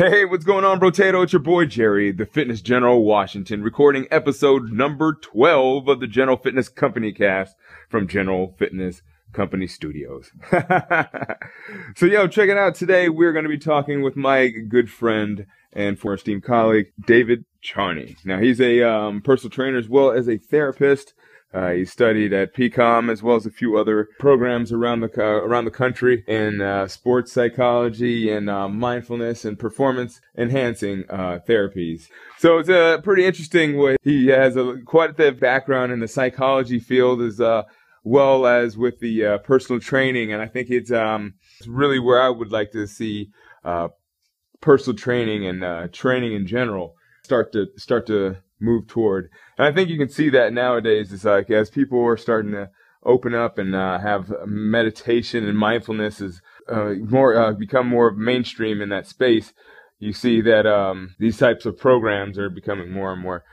Hey, what's going on, Brotato? It's your boy Jerry, the Fitness General Washington, recording episode number 12 of the General Fitness Company cast from General Fitness Company Studios. so, yo, check it out. Today, we're going to be talking with my good friend and former esteemed colleague, David Charney. Now, he's a um, personal trainer as well as a therapist. Uh, he studied at PCOM as well as a few other programs around the uh, around the country in uh, sports psychology and uh, mindfulness and performance enhancing uh, therapies. So it's a pretty interesting way. He has a quite the background in the psychology field as uh, well as with the personal training, and I think it's um, it's really where I would like to see personal training and training in general start to start to move toward. And I think you can see that nowadays. It's like as people are starting to open up and uh, have meditation and mindfulness is uh, more uh, become more mainstream in that space. You see that um, these types of programs are becoming more and more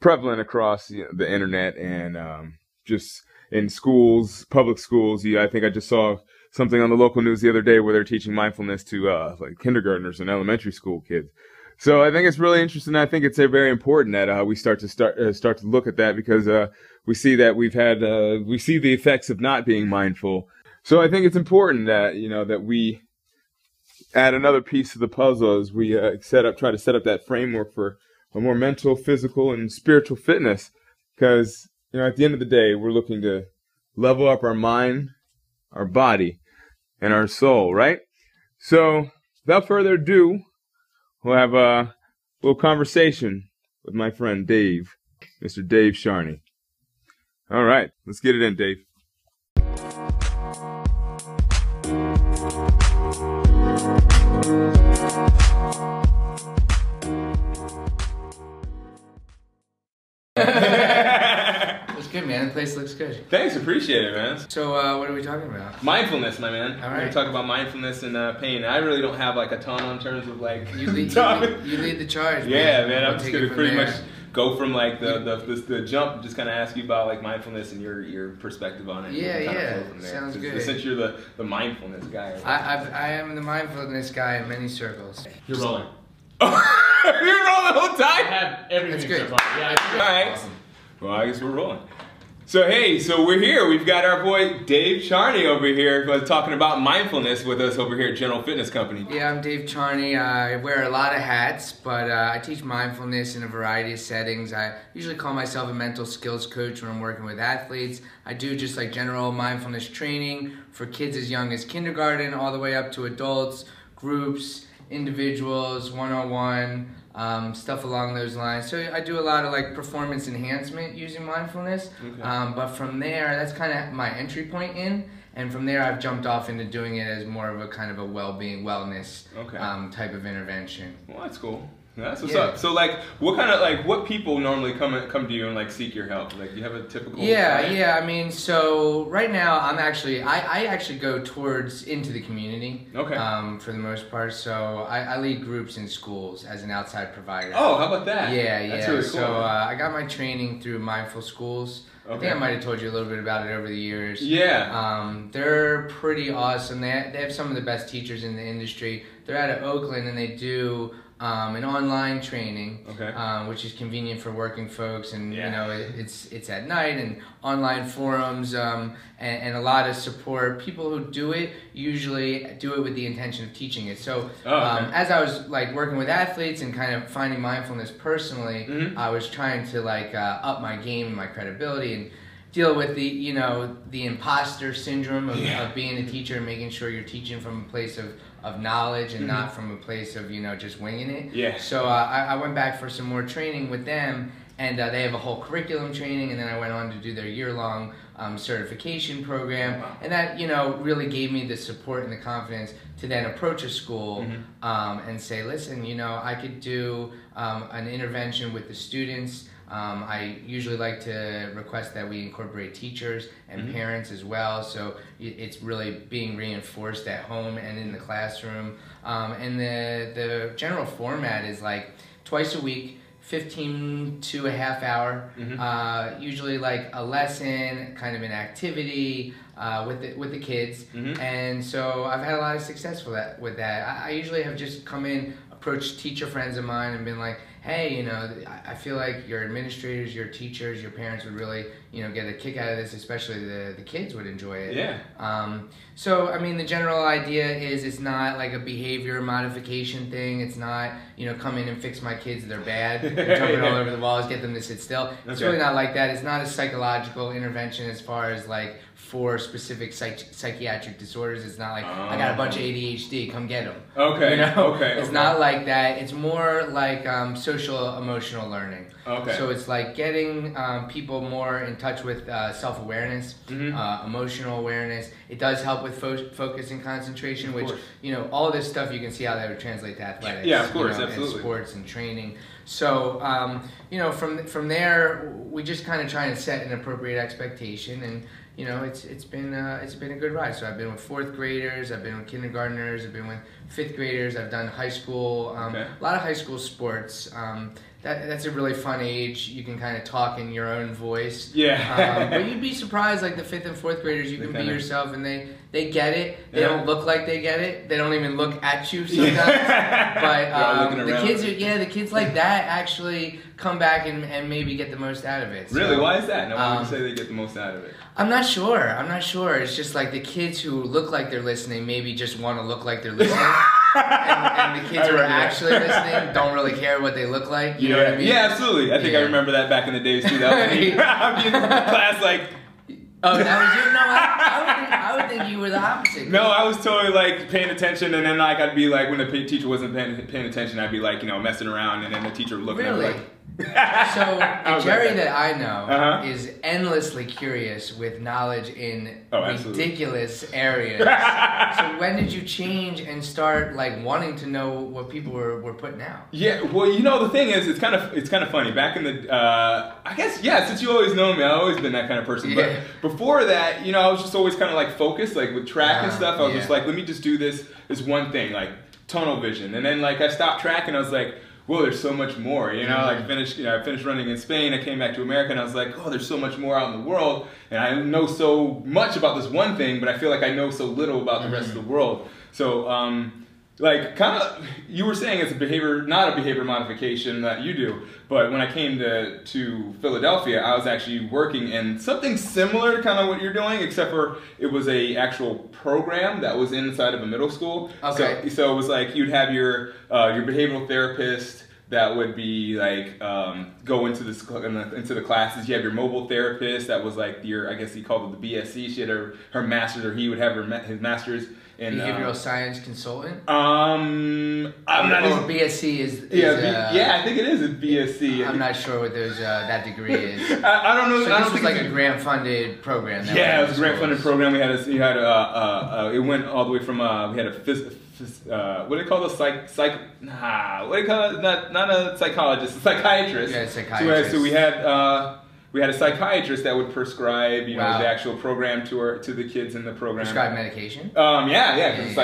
prevalent across you know, the internet and um, just in schools, public schools. Yeah, I think I just saw something on the local news the other day where they're teaching mindfulness to uh, like kindergartners and elementary school kids. So I think it's really interesting. I think it's very important that uh, we start to start uh, start to look at that because uh, we see that we've had uh, we see the effects of not being mindful. So I think it's important that you know that we add another piece to the puzzle as we uh, set up try to set up that framework for a more mental, physical, and spiritual fitness. Because you know at the end of the day, we're looking to level up our mind, our body, and our soul, right? So without further ado we'll have a little conversation with my friend Dave, Mr. Dave Charney. All right, let's get it in, Dave. Man. The place looks good. Thanks, appreciate it, man. So, uh, what are we talking about? Mindfulness, my man. All We're gonna talk about mindfulness and uh, pain. I really don't have like a ton on terms of like. You lead, you topic. lead, you lead the charge. Yeah, man. I'm just gonna it pretty there. much go from like the the, the the jump. Just kind of ask you about like mindfulness and your your perspective on it. Yeah, kinda yeah. flow From there. Good. Since you're the the mindfulness guy. I, I've, I am the mindfulness guy in many circles. You're rolling. you're rolling the whole time. I have everything That's good. so far. Yeah, All right. Well, I guess we're rolling. So hey, so we're here. We've got our boy Dave Charney over here talking about mindfulness with us over here at General Fitness Company. Yeah, I'm Dave Charney. I wear a lot of hats, but uh, I teach mindfulness in a variety of settings. I usually call myself a mental skills coach when I'm working with athletes. I do just like general mindfulness training for kids as young as kindergarten all the way up to adults, groups, individuals, one on one. Um, stuff along those lines. So I do a lot of like performance enhancement using mindfulness. Okay. Um, but from there, that's kind of my entry point in. And from there, I've jumped off into doing it as more of a kind of a well-being, wellness Okay. um, type of intervention. Well, that's cool. That's what's Yeah. up. So, like, what kind of like what people normally come come to you and like seek your help? Like, you have a typical? Yeah, client? yeah. I mean, so right now, I'm actually I, I actually go towards into the community. Okay. Um, for the most part, so I, I lead groups in schools as an outside provider. Oh, how about that? Yeah, yeah. That's really cool. So uh, I got my training through Mindful Schools. I think I might have told you a little bit about it over the years. yeah. Um, they're pretty awesome. They they have some of the best teachers in the industry. They're out of Oakland and they do um, an online training, Okay. um, which is convenient for working folks. And Yeah. you know, it, it's it's at night and online forums um, and, and a lot of support. People who do it usually do it with the intention of teaching it. So Oh, okay. um, as I was like working with athletes and kind of finding mindfulness personally, Mhm. I was trying to like uh, up my game and my credibility and deal with the you know the imposter syndrome of, Yeah. of being a teacher and making sure you're teaching from a place of, of knowledge and Mhm. not from a place of you know just winging it. Yeah. So uh, I, I went back for some more training with them, and uh, they have a whole curriculum training, and then I went on to do their year long um, certification program, Wow. and that you know really gave me the support and the confidence to then approach a school Mhm. um, and say, listen, you know, I could do um, an intervention with the students. Um, I usually like to request that we incorporate teachers and Mhm. parents as well, so it's really being reinforced at home and in the classroom. Um, and the the general format is like twice a week, 15 to a half hour. Mhm. Uh, usually like a lesson, kind of an activity uh, with the, with the kids. Mhm. And so I've had a lot of success with that. With that, I, I usually have just come in approached teacher friends of mine and been like, hey, you know, I feel like your administrators, your teachers, your parents would really, you know, get a kick out of this, especially the, the kids would enjoy it. Yeah. Um, so, I mean, the general idea is it's not like a behavior modification thing. It's not, you know, come in and fix my kids, they're bad, and jumping all over the walls, get them to sit still. It's really not like that. It's not a psychological intervention as far as like for specific psych- psychiatric disorders. It's not like, I got a bunch of ADHD, come get them. Okay. You know, Okay. it's okay. not like that. It's more like um, social emotional learning. Okay. So it's like getting um, people more in touch with uh, self awareness, Mhm. uh, emotional awareness. It does help with fo- focus and concentration, Of which course. you know all this stuff you can see how that would translate to athletics. Yeah, of you course, know, and absolutely. sports and training. So um, you know from from there we just kind of try and set an appropriate expectation and. You know, it's it's been uh, it's been a good ride. So I've been with fourth graders, I've been with kindergartners, I've been with fifth graders, I've done high school, um, Okay. a lot of high school sports. Um, that that's a really fun age. You can kind of talk in your own voice. Yeah. um, but you'd be surprised, like the fifth and fourth graders, you They can be kinda- yourself, and they they get it. They Yeah. don't look like they get it. They don't even look at you sometimes. Yeah. But um, the kids, are, yeah, the kids like that actually come back and, and maybe get the most out of it. So, Really? Why is that? No, one would um, you say they get the most out of it? I'm not sure. I'm not sure. It's just like the kids who look like they're listening maybe just want to look like they're listening. and, and the kids who are remember that. actually listening don't really care what they look like. You yeah. know what I mean? Yeah, absolutely. I think I remember that back in the days too. That was me. I'm in class like, Oh, that was you? No, I, I, would think, I would think you were the opposite. no, I was totally like paying attention, and then like I'd be like, when the teacher wasn't paying, paying attention, I'd be like, you know, messing around, and then the teacher would look at me Really? like. So the Jerry that I know Uh-huh. is endlessly curious with knowledge in Oh, ridiculous areas. so when did you change and start like wanting to know what people were, were putting out? Yeah, well, you know, the thing is, it's kind of it's kind of funny. Back in the, uh, I guess, yeah, since you always know me, I've always been that kind of person. Yeah. But before that, you know, I was just always kind of like focused, like with track and Ah, stuff. I was just like, let me just do this this one thing, like tunnel vision. And then like I stopped track, and I was like, whoa, there's so much more. You know, like finished, you know, I finished running in Spain. I came back to America, and I was like, oh, there's so much more out in the world, and I know so much about this one thing, but I feel like I know so little about the rest of the world. So. um like kind of you were saying it's a behavior not a behavior modification that you do but when i came to to philadelphia i was actually working in something similar to kind of what you're doing except for it was a actual program that was inside of a middle school Okay. so, so it was like you'd have your uh, your behavioral therapist that would be like um, go into this in the, into the classes. You have your mobile therapist that was like your I guess he called it the BSc. She had her her master's or he would have her his master's in uh, Behavioral science consultant? um, I'm not. Or BSc is, is yeah, uh, yeah, I think it is a BSc. I'm not sure what those uh, that degree is. I, I don't know. So I this don't was like a grant funded program. that Yeah, it was a grant funded program. We had a, we had a, uh, uh, it went all the way from uh, we had a phys, phys, uh, what do they call the psych psych nah what do they call it not not a psychologist a psychiatrist. Yeah, a So psychiatrist. so we had uh, we had a psychiatrist that would prescribe you know the actual program to our to the kids in the program. Prescribe medication? Um, yeah, yeah, because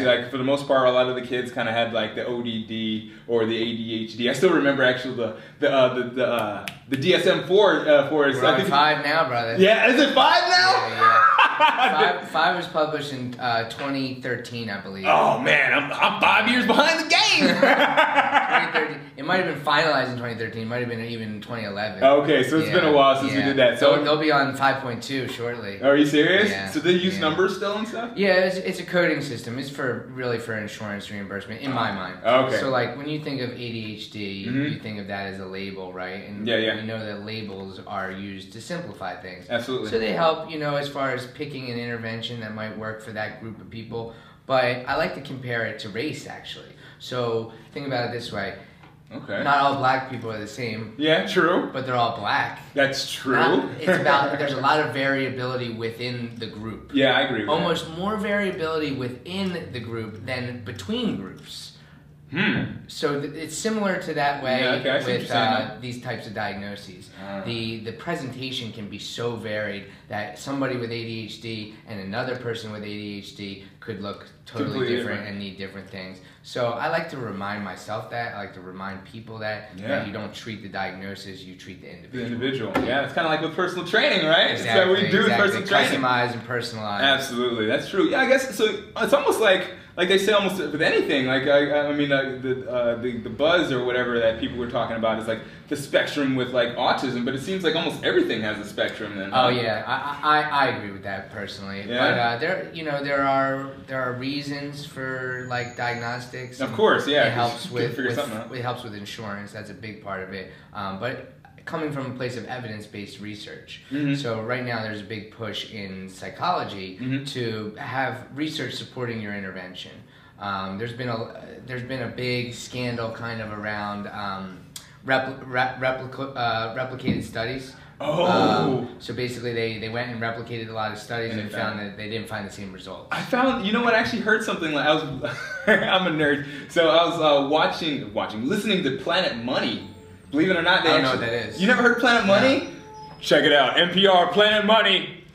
Yeah, like for the most part, a lot of the kids kind of had like the ODD or the ADHD. I still remember actually the the uh, the the, uh, the DSM four uh, for us. We're I think- five now, brother. Yeah, is it five now? Yeah, yeah. Five, five was published in uh, 2013, I believe. Oh man, I'm, I'm five years behind the game. 2013. It might have been finalized in 2013. It might have been even 2011. okay, so it's been a while since we did that. they'll, So, they'll be on 5.2 shortly. are you serious? Yeah, So they use yeah. numbers still and stuff? Yeah, it's, it's a coding system. It's for really for insurance reimbursement, in my mind. Okay. So like when you think of ADHD, Mhm. you think of that as a label, right? And Yeah, yeah. we know that labels are used to simplify things. Absolutely. So they help, you know, as far as picking an intervention that might work for that group of people. But I like to compare it to race, actually. So think about it this way: okay. not all black people are the same, yeah, true. but they're all black. That's true. Not- it's about there's a lot of variability within the group. yeah, I agree Almost more variability within the group than between groups. Hmm. So th- it's similar to that way Yeah, okay, I see what with uh, these types of diagnoses. Ah. The the presentation can be so varied that somebody with ADHD and another person with ADHD could look totally Completely different, different. and need different things. So I like to remind myself that. I like to remind people that Yeah. that you don't treat the diagnosis, you treat the The individual. individual. Yeah, it's kind of like with personal training, right? Exactly, That's what we do exactly. with personal training. Customize and personalize. Absolutely, that's true. Yeah, I guess so. It's almost like like they say almost with anything. Like I, I mean, uh, the, uh, the the buzz or whatever that people were talking about is like the spectrum with like autism, but it seems like almost everything has a spectrum. Then. Oh yeah, I, I, I agree with that personally. Yeah. But uh, there, you know, there are there are reasons for like diagnostics. Of course, yeah, It helps with, figure with something out. it helps with insurance. That's a big part of it. Um, but coming from a place of evidence-based research. Mhm. So right now there's a big push in psychology Mhm. to have research supporting your intervention. Um, there's been a there's been a big scandal kind of around um, repl- rep- replica- uh, replicated studies. Oh. Um, so basically, they, they went and replicated a lot of studies And and, found that they didn't find the same results. I found, you know what? I actually heard something like I was. I'm a nerd, so I was uh, watching, watching, listening to Planet Money. Believe it or not, they I don't know what that is. You never heard Planet Money? Check it out, NPR Planet Money.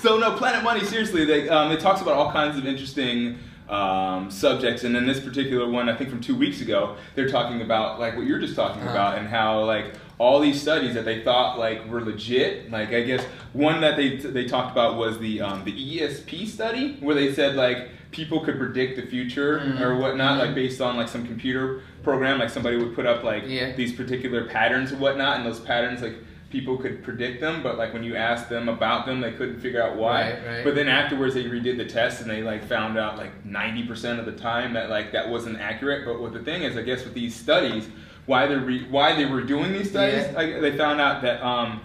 so no, Planet Money. Seriously, they um, it talks about all kinds of interesting um, subjects, and in this particular one, I think from two weeks ago, they're talking about like what you're just talking Uh-huh. about, and how like all these studies that they thought like were legit. Like I guess one that they they talked about was the um, the ESP study, where they said like people could predict the future Mhm. or whatnot, like Mhm. based on like some computer program. Like somebody would put up like Yeah. these particular patterns and whatnot, and those patterns like people could predict them, but like when you asked them about them, they couldn't figure out why. Right, right. But then afterwards, they redid the test and they like found out like ninety percent of the time that like that wasn't accurate. But what the thing is, I guess with these studies, why they re- why they were doing these studies, Yeah. they found out that um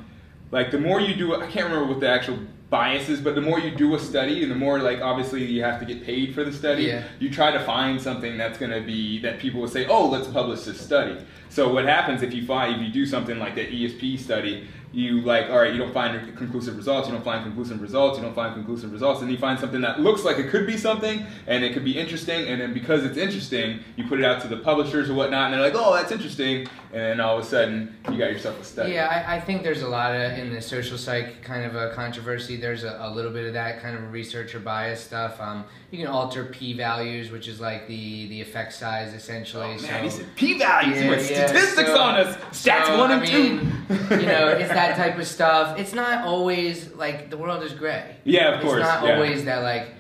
like the more you do I can't remember what the actual bias is, but the more you do a study and the more like obviously you have to get paid for the study, Yeah. you try to find something that's going to be that people will say, "Oh, let's publish this study." So what happens if you find if you do something like that ESP study, you like, all right, you don't find conclusive results, you don't find conclusive results, you don't find conclusive results, and you find something that looks like it could be something, and it could be interesting, and then because it's interesting, you put it out to the publishers or whatnot, and they're like, "Oh, that's interesting," and then all of a sudden you got yourself a study. Yeah, I, I think there's a lot of in the social psych kind of a controversy. There's a, a little bit of that kind of researcher bias stuff. Um, you can alter p values, which is like the the effect size essentially. Oh, man, so, p-values Yeah, yeah, statistics so- on us. Stats so, one and I two. you know, it's that type of stuff. It's not always like the world is gray. Yeah, of course, It's not yeah. always that like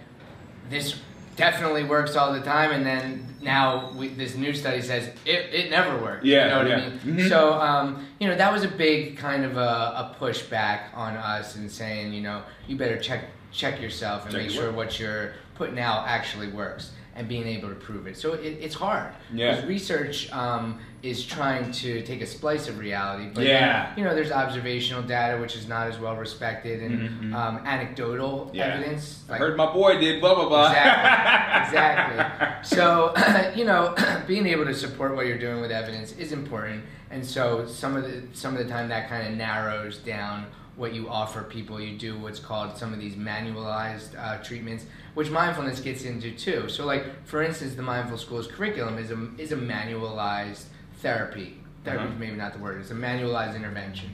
this definitely works all the time, and then now we, this new study says it, it never worked. Yeah, you know what yeah. I mean. Mhm. So um, you know that was a big kind of a, a pushback on us and saying you know you better check check yourself and Check make sure work. what you're putting out actually works and being able to prove it. So it, it's hard. Yeah. Because research um, is trying to take a splice of reality, but Yeah. you know, there's observational data which is not as well respected, and Mhm, mhm. um, anecdotal Yeah. evidence. I heard my boy did blah blah blah. Exactly, exactly. So, you know, being able to support what you're doing with evidence is important, and so some of the some of the time that kind of narrows down what you offer people. You do what's called some of these manualized uh, treatments, which mindfulness gets into too. So, like for instance, the Mindful Schools curriculum is a is a manualized therapy. Therapy Uh-huh. maybe not the word. It's a manualized intervention.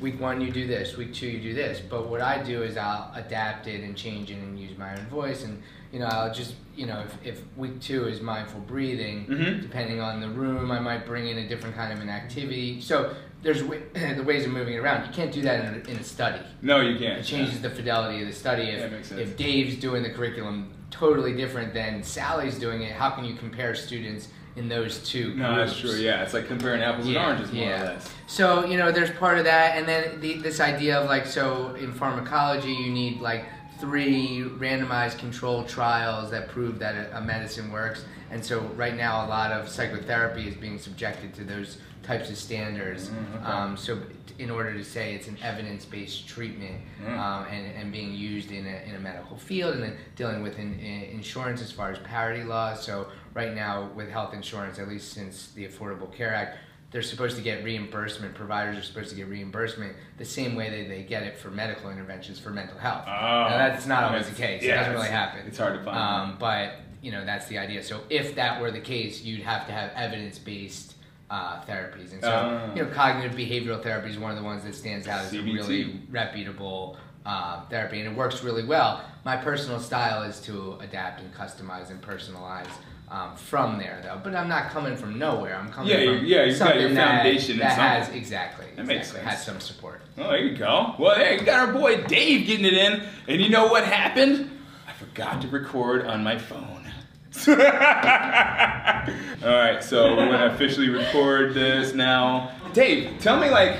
Week one, you do this. Week two, you do this. But what I do is I'll adapt it and change it and use my own voice. And you know, I'll just you know, if, if week two is mindful breathing, Mhm. depending on the room, I might bring in a different kind of an activity. So there's wa- the ways of moving it around. You can't do that in a, in a study. No, you can't. It changes the fidelity of the study. That If, makes sense. if Dave's doing the curriculum totally different than Sally's doing it, how can you compare students in those two? No, that's true. Yeah, it's like comparing apples Yeah, and oranges, more yeah. or less. So you know, there's part of that, and then the, this idea of like, so in pharmacology, you need like three randomized controlled trials that prove that a, a medicine works. And so right now, a lot of psychotherapy is being subjected to those types of standards. Mm, okay. um, so in order to say it's an evidence-based treatment Mm. um, and, and being used in a, in a medical field, and then dealing with in, in insurance as far as parity laws. So right now, with health insurance, at least since the Affordable Care Act, they're supposed to get reimbursement. Providers are supposed to get reimbursement the same way that they get it for medical interventions for mental health. Oh, now that's not always the case. yeah, it doesn't really happen. it's hard to find. Um, but you know that's the idea. So if that were the case, you'd have to have evidence-based uh, therapies, and so Ah. you know cognitive behavioral therapy is one of the ones that stands out as a really reputable uh, therapy, and it works really well. My personal style is to adapt and customize and personalize. Um, from there though, but I'm not coming from nowhere. I'm coming Yeah, from yeah, you've got your that- foundation in that has exactly, That makes exactly, sense. has some support. Oh, there you go. Well, hey, we got our boy Dave getting it in, and you know what happened? I forgot to record on my phone. All right, so we're gonna officially record this now. Dave, tell me like,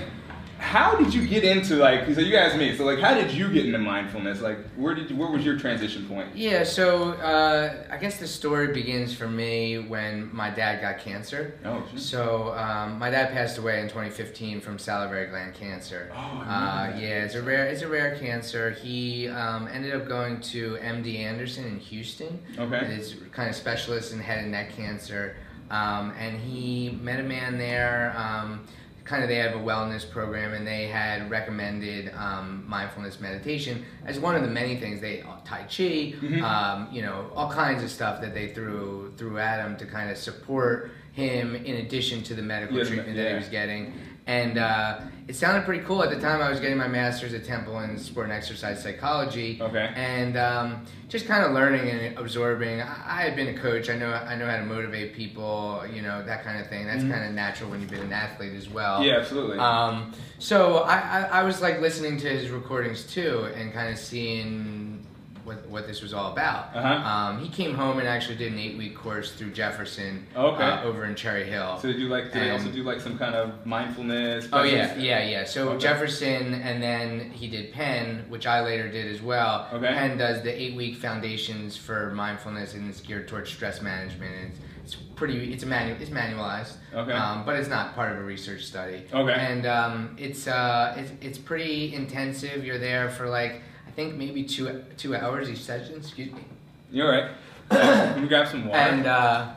how did you get into like? So you asked me. So like, how did you get into mindfulness? Like, where did you, where was your transition point? Yeah, so uh, I guess the story begins for me when my dad got cancer. Oh, sure. So um, my dad passed away in 2015 from salivary gland cancer. Oh, uh, yeah, it's a rare it's a rare cancer. He um, ended up going to MD Anderson in Houston. Okay. It's kind of specialist in head and neck cancer, um, and he met a man there. Kind of they have a wellness program and they had recommended um, mindfulness meditation as one of the many things they tai chi Mhm. um, you know all kinds of stuff that they threw threw at him to kind of support him in addition to the medical Yeah, treatment that he was getting and uh, it sounded pretty cool at the time i was getting my master's at temple in sport and exercise psychology Okay. and um, just kind of learning and absorbing. I, I had been a coach. I know I know how to motivate people. You know that kind of thing. That's Mhm. kind of natural when you've been an athlete as well. Yeah, absolutely. Um, so I, I, I was like listening to his recordings too, and kind of seeing what what this was all about. Uh-huh. Um, he came home and actually did an eight week course through Jefferson. Okay. uh, over in Cherry Hill. so did you like? Did they also do like some kind of mindfulness? Oh yeah, yeah, yeah. So Okay. Jefferson, and then he did Penn, which I later did as well. Okay. Penn does the eight-week foundations for mindfulness, and it's geared towards stress management. And it's, it's pretty. It's a manual. It's manualized. Okay. Um, but it's not part of a research study. Okay. And um, it's uh, it's it's pretty intensive. You're there for like think maybe two two hours each session. Excuse me. You're right. Can we grab some water? And uh,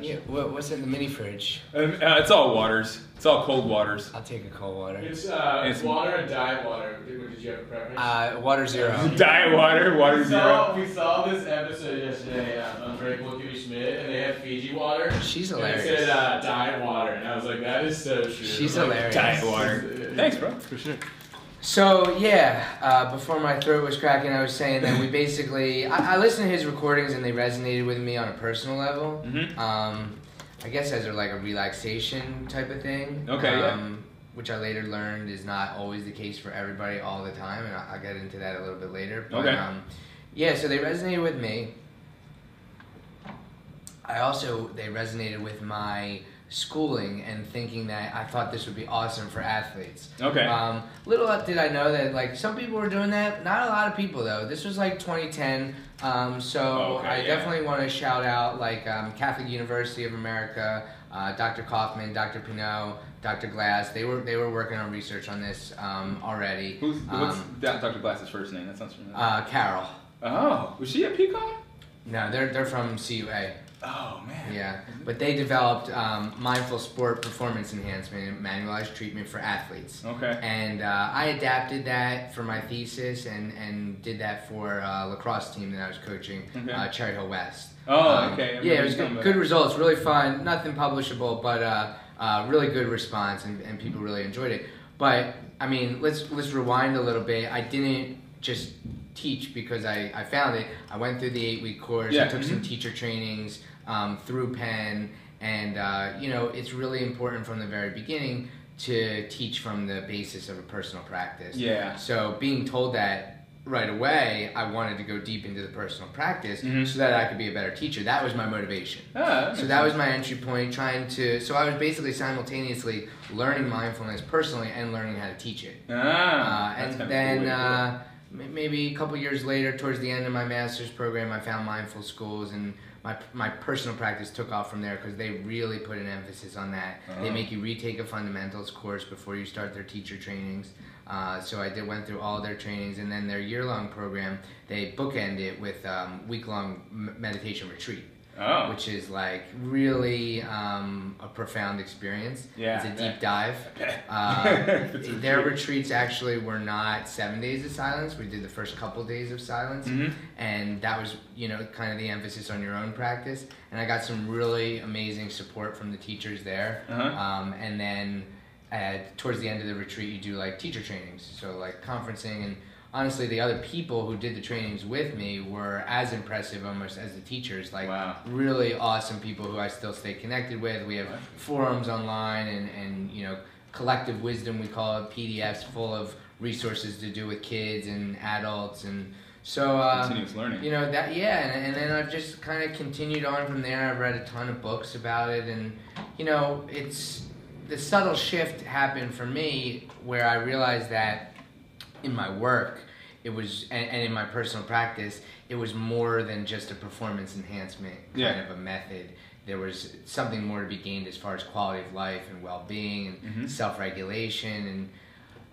yeah, what, what's in the mini fridge? Um, uh, it's all waters. It's all cold waters. I'll take a cold water. It's uh, It's- water and diet water. Did did you have a preference? Uh, water zero. Diet water, water we zero. saw, we saw this episode yesterday uh, on Unbreakable Kimmy Schmidt, and they had Fiji water. She's And hilarious. it said uh, diet water, and I was like, that is so true. She's Like, hilarious. Diet water. Thanks, bro. For sure. So yeah, uh, before my throat was cracking, I was saying that we basically I, I listened to his recordings and they resonated with me on a personal level. Mhm. Um, I guess as a, like a relaxation type of thing. Okay, yeah. Um, Which I later learned is not always the case for everybody all the time, and I- I'll get into that a little bit later. But, Okay. Um, yeah, so they resonated with me. I also they resonated with my schooling and thinking that I thought this would be awesome for athletes. Okay. Um, little did I know that like some people were doing that. Not a lot of people though. This was like 2010. Um, so Okay, I yeah. definitely want to shout out like um, Catholic University of America, uh, Dr. Kaufman, Dr. Pineau, Dr. Glass. They were they were working on research on this um, already. Who's what's um, Dr. Glass's first name? That sounds familiar. uh, Carol. oh, was she at PCOM? No, they're they're from CUA. Oh man. Yeah, but they developed um, mindful sport performance enhancement and manualized treatment for athletes. Okay. And uh, I adapted that for my thesis and, and did that for uh, lacrosse team that I was coaching, Okay. uh, Cherry Hill West. Oh, Um, okay. Yeah, it was good, good results, really fun. Nothing publishable, but uh, uh, really good response, and, and people really enjoyed it. But I mean, let's let's rewind a little bit. I didn't just teach because I, I found it. I went through the eight week course. Yeah, I took some mhm. teacher trainings um, through Penn, and uh, you know, it's really important from the very beginning to teach from the basis of a personal practice. Yeah. So being told that right away, I wanted to go deep into the personal practice Mhm. so that I could be a better teacher. That was my motivation. Ah, So that was my entry point, trying to. So I was basically simultaneously learning mindfulness personally and learning how to teach it. Ah. Uh, and then cool. uh, maybe a couple years later, towards the end of my master's program, I found mindful schools, and my my personal practice took off from there because they really put an emphasis on that. They Oh. make you retake a fundamentals course before you start their teacher trainings. Uh, so I did went through all their trainings, and then their year long program they bookend it with um, week long meditation retreat oh. which is like really um, a profound experience. Yeah, it's a deep dive. Okay. If it's a their retreats actually were not seven days of silence. We did the first couple days of silence, Mhm. and that was you know kind of the emphasis on your own practice. And I got some really amazing support from the teachers there. Uh-huh. Um, and then at, towards the end of the retreat, you do like teacher trainings, so like conferencing and. Honestly, the other people who did the trainings with me were as impressive almost as the teachers. Like Wow. really awesome people who I still stay connected with. We have forums online and, and you know collective wisdom we call it PDFs full of resources to do with kids and adults and So uh, Continuous learning. You know that, yeah, and, and then I've just kind of continued on from there. I've read a ton of books about it, and you know, it's the subtle shift happened for me where I realized that in my work, it was, and, and in my personal practice, it was more than just a performance enhancement kind Yeah. of a method. There was something more to be gained as far as quality of life and well-being and Mhm. self-regulation and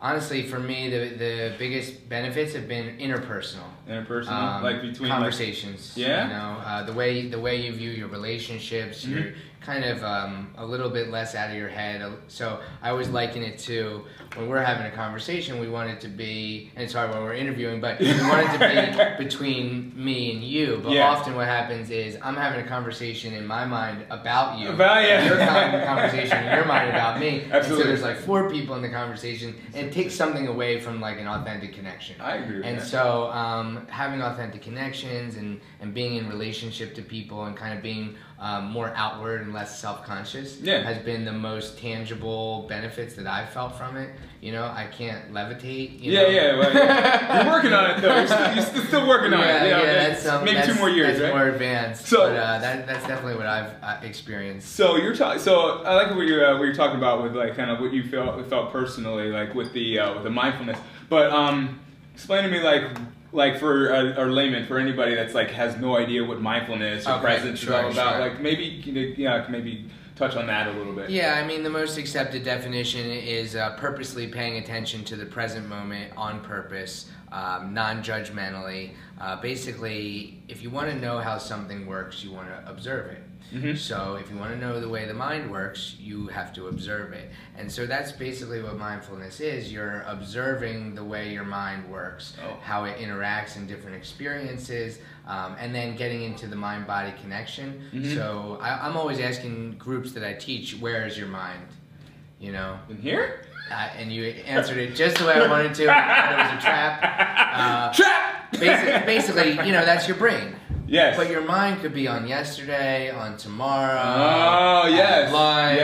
honestly for me the the biggest benefits have been interpersonal Interpersonal, um, like between like, conversations. Yeah? you know uh, the way the way you view your relationships. Mm-hmm. You're kind of um, a little bit less out of your head. So I always liken it to when we're having a conversation. We want it to be, and it's hard when we're interviewing, but we want it to be between me and you. But Yeah. often what happens is I'm having a conversation in my mind about you. About you. You're having a conversation in your mind about me. And Absolutely. so there's like four people in the conversation, and it takes something away from like an authentic connection. I agree with And that. so, um, having authentic connections and, and being in relationship to people and kind of being um, more outward and less self conscious Yeah. has been the most tangible benefits that I've felt from it. You know, I can't levitate. You yeah, know? yeah, well, yeah. You're working on it though. You're still, you're still, working on yeah, it. yeah, You know, that's um, maybe that's, two more years, right? more advanced. So- but uh, that, that's definitely what I've uh, experienced. So you're talking. So I like what you're uh, what you're talking about with like kind of what you felt felt personally like with the uh, with the mindfulness. But um, explain to me like like for a, a layman for anybody that's like has no idea what mindfulness or Okay, presence sure, is all about. sure. Like maybe you know, maybe touch on that a little bit. Yeah, I mean, the most accepted definition is uh, purposely paying attention to the present moment on purpose, um, non judgmentally. Uh, basically, if you want to know how something works, you want to observe it. Mhm. So, if you want to know the way the mind works, you have to observe it. And so, that's basically what mindfulness is you're observing the way your mind works, Oh. how it interacts in different experiences, um, and then getting into the mind body connection. Mhm. So, I, I'm always asking groups that I teach, where is your mind? You know, In here? uh, and you answered it just the way I wanted to. It was a trap. Uh, Trap. Basically, basically, you know, that's your brain. Yes. But your mind could be on yesterday, on tomorrow. Oh, yes. Lunch.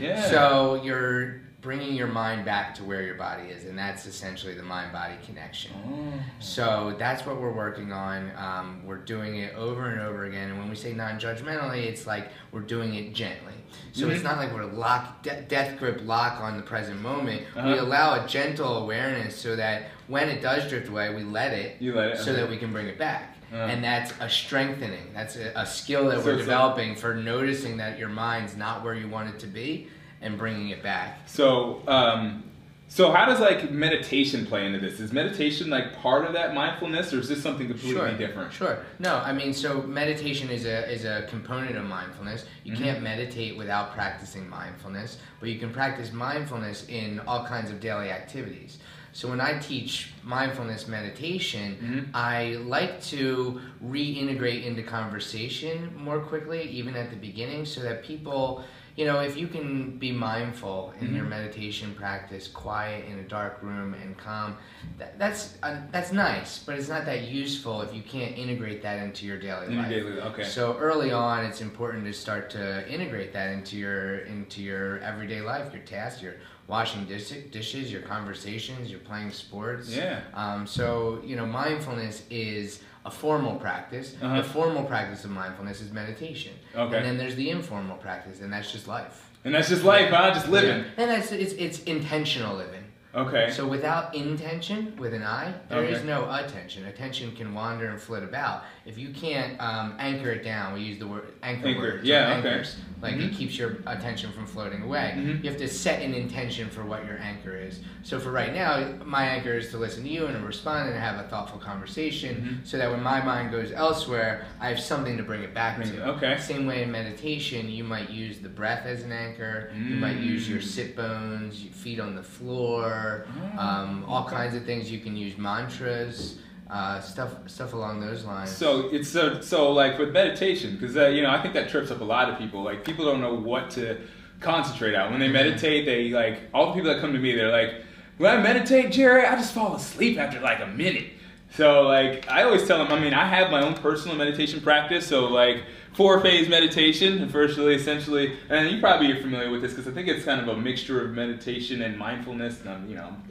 Yeah, yeah. So you're bringing your mind back to where your body is, and that's essentially the mind-body connection. Oh. So that's what we're working on. Um, we're doing it over and over again. And when we say non-judgmentally, it's like we're doing it gently. So it's Mhm. not like we're lock, de- death grip lock on the present moment. We Uh-huh. allow a gentle awareness so that when it does drift away, we let it, You let it. so that we can bring it back. And that's a strengthening. That's a, a skill that So we're like- developing for noticing that your mind's not where you want it to be and bringing it back. So, um, so how does like meditation play into this? Is meditation like part of that mindfulness, or is this something completely Sure. different? Sure. No, I mean, so meditation is a is a component of mindfulness. You Mhm. can't meditate without practicing mindfulness, but you can practice mindfulness in all kinds of daily activities. So when I teach mindfulness meditation, Mhm. I like to reintegrate into conversation more quickly, even at the beginning, so that people, you know, if you can be mindful in your Mhm. meditation practice, quiet in a dark room and calm, that, that's uh, that's nice, but it's not that useful if you can't integrate that into your daily In life. daily- okay. So early on, it's important to start to integrate that into your into your everyday life, your tasks, your washing dis- dishes, your conversations, your playing sports. Yeah. Um, so you know, mindfulness is a formal practice. Uh-huh. The formal practice of mindfulness is meditation. Okay. And then there's the informal practice, and that's just life. And that's just life, huh? Just living. And that's it's it's intentional living. Okay. So without intention, with an I, there is Okay. no attention. Attention can wander and flit about. If you can't um, anchor it down, we use the word anchor, Anchor. words. or Yeah, okay. anchors. Like it Mhm. keeps your attention from floating away. Mhm. You have to set an intention for what your anchor is. So for right now, my anchor is to listen to you and to respond and have a thoughtful conversation, Mhm. so that when my mind goes elsewhere, I have something to bring it back to. okay. Same way in meditation, you might use the breath as an anchor. You might use your Mm. sit bones, your feet on the floor, um, all Okay. kinds of things. You can use mantras, uh, stuff, stuff along those lines. So it's so so like with meditation because uh, you know I think that trips up a lot of people. Like people don't know what to concentrate on when they meditate. They like all the people that come to me. They're like, when I meditate, Jerry, I just fall asleep after like a minute. So like I always tell them. I mean, I have my own personal meditation practice. So like four phase meditation, firstly, essentially, and you probably are familiar with this because I think it's kind of a mixture of meditation and mindfulness. And I'm, you know. I'm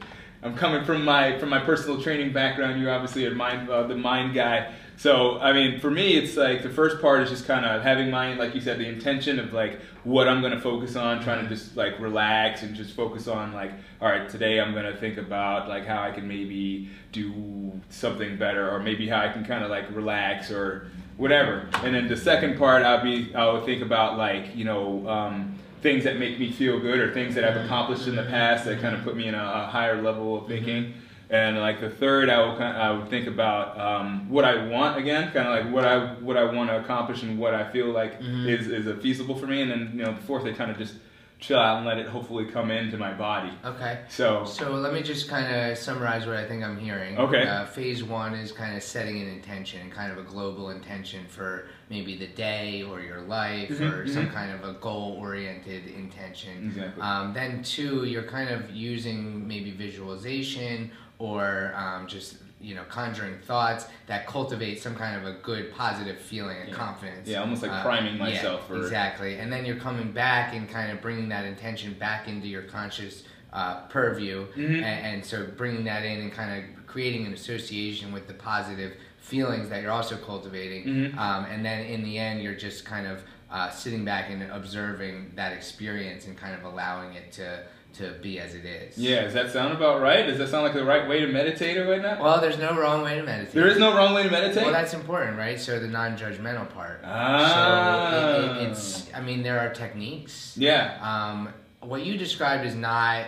coming from my from my personal training background. You obviously are mind uh, the mind guy. So I mean, for me, it's like the first part is just kind of having my like you said the intention of like what I'm gonna focus on, trying to just like relax and just focus on like all right, today I'm gonna think about like how I can maybe do something better or maybe how I can kind of like relax or whatever. And then the second part, I'll be I'll think about like you know. Um, things that make me feel good or things that I've accomplished in the past that kind of put me in a, a higher level of thinking. And like the third, I of, I would think about um, what I want again, kind of like what I what I want to accomplish and what I feel like is is a feasible for me. And then you know the fourth, I kind of just chill out and let it hopefully come into my body. Okay. So So let me just kind of summarize what I think I'm hearing. Okay. Uh, phase one is kind of setting an intention, kind of a global intention for maybe the day or your life Mhm, or some mhm. kind of a goal-oriented intention. exactly. Um, then two, you're kind of using maybe visualization or um, just you know conjuring thoughts that cultivate some kind of a good positive feeling and Yeah. confidence. yeah, almost like Uh, priming yeah, myself for exactly, and then you're coming back and kind of bringing that intention back into your conscious uh, purview, Mhm. and, and so bringing that in and kind of creating an association with the positive feelings that you're also cultivating, Mhm. um, and then in the end, you're just kind of uh, sitting back and observing that experience and kind of allowing it to to be as it is. Yeah, does that sound about right? Does that sound like the right way to meditate or whatnot? Well, there's no wrong way to meditate. there is no wrong way to meditate. Well, that's important, right? So the non-judgmental part. ah, So it, it, it's. I mean, there are techniques. yeah. Um, what you described is not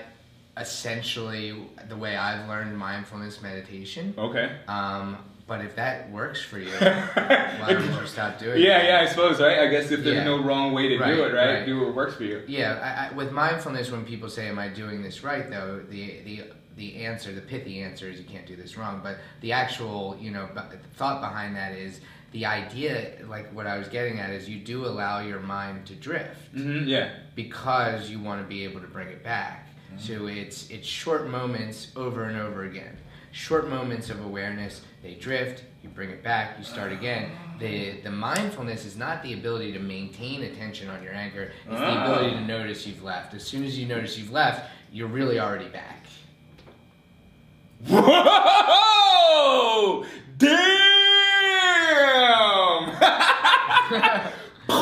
essentially the way I've learned mindfulness meditation. Okay. Um, but if that works for you, why don't you stop doing yeah, it? yeah, yeah, I suppose, right? I guess if there's Yeah. no wrong way to Right, do it, right? right. Do what works for you. Yeah, I, I, with mindfulness, when people say, "Am I doing this right?" Though the the the answer, the pithy answer, is you can't do this wrong. But the actual, you know, b- thought behind that is the idea. Like what I was getting at is, you do allow your mind to drift. hmm yeah. because you want to be able to bring it back. So it's it's short moments over and over again. Short moments of awareness, they drift, you bring it back, you start again. The the mindfulness is not the ability to maintain attention on your anchor, it's the Ah. ability to notice you've left. As soon as you notice you've left, you're really already back. Whoa! Damn!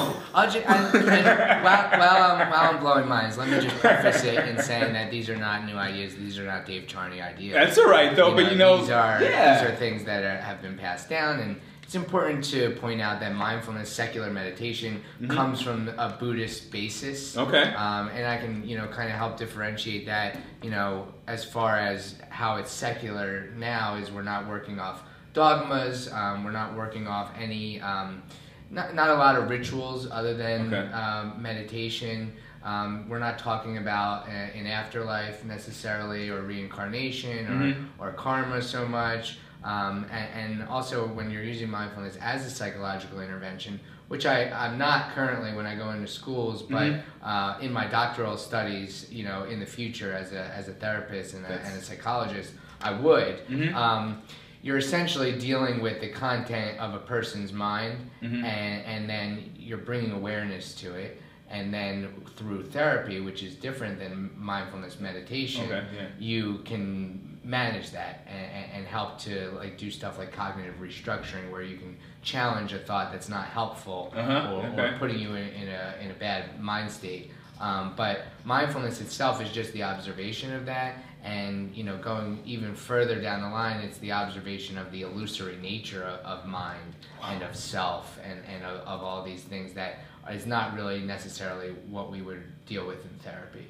I'll ju- and, and while, while, I'm, while I'm blowing minds, let me just preface it in saying that these are not new ideas. These are not Dave Charney ideas. That's all right though, but you know, these are yeah. these are things that are, have been passed down, and it's important to point out that mindfulness, secular meditation, Mhm. comes from a Buddhist basis. Okay. Um, and I can, you know, kind of help differentiate that, you know, as far as how it's secular now is we're not working off dogmas, um, we're not working off any, um, not, not a lot of rituals other than Okay. um, meditation. Um, we're not talking about uh, an afterlife necessarily or reincarnation or, Mhm. or karma so much. Um, and, and also, when you're using mindfulness as a psychological intervention, which I, I'm not currently when I go into schools, but Mhm. uh, in my doctoral studies, you know, in the future as a, as a therapist and a, and a psychologist, I would. Mhm. You're essentially dealing with the content of a person's mind, Mhm. and, and then you're bringing awareness to it. And then through therapy, which is different than mindfulness meditation, Okay, yeah. you can manage that and, and help to like do stuff like cognitive restructuring, where you can challenge a thought that's not helpful Uh-huh, or, okay. or putting you in, in a in a bad mind state. Um, but mindfulness itself is just the observation of that, and you know, going even further down the line, it's the observation of the illusory nature of, of mind and of self and, and of, of all these things that is not really necessarily what we would deal with in therapy.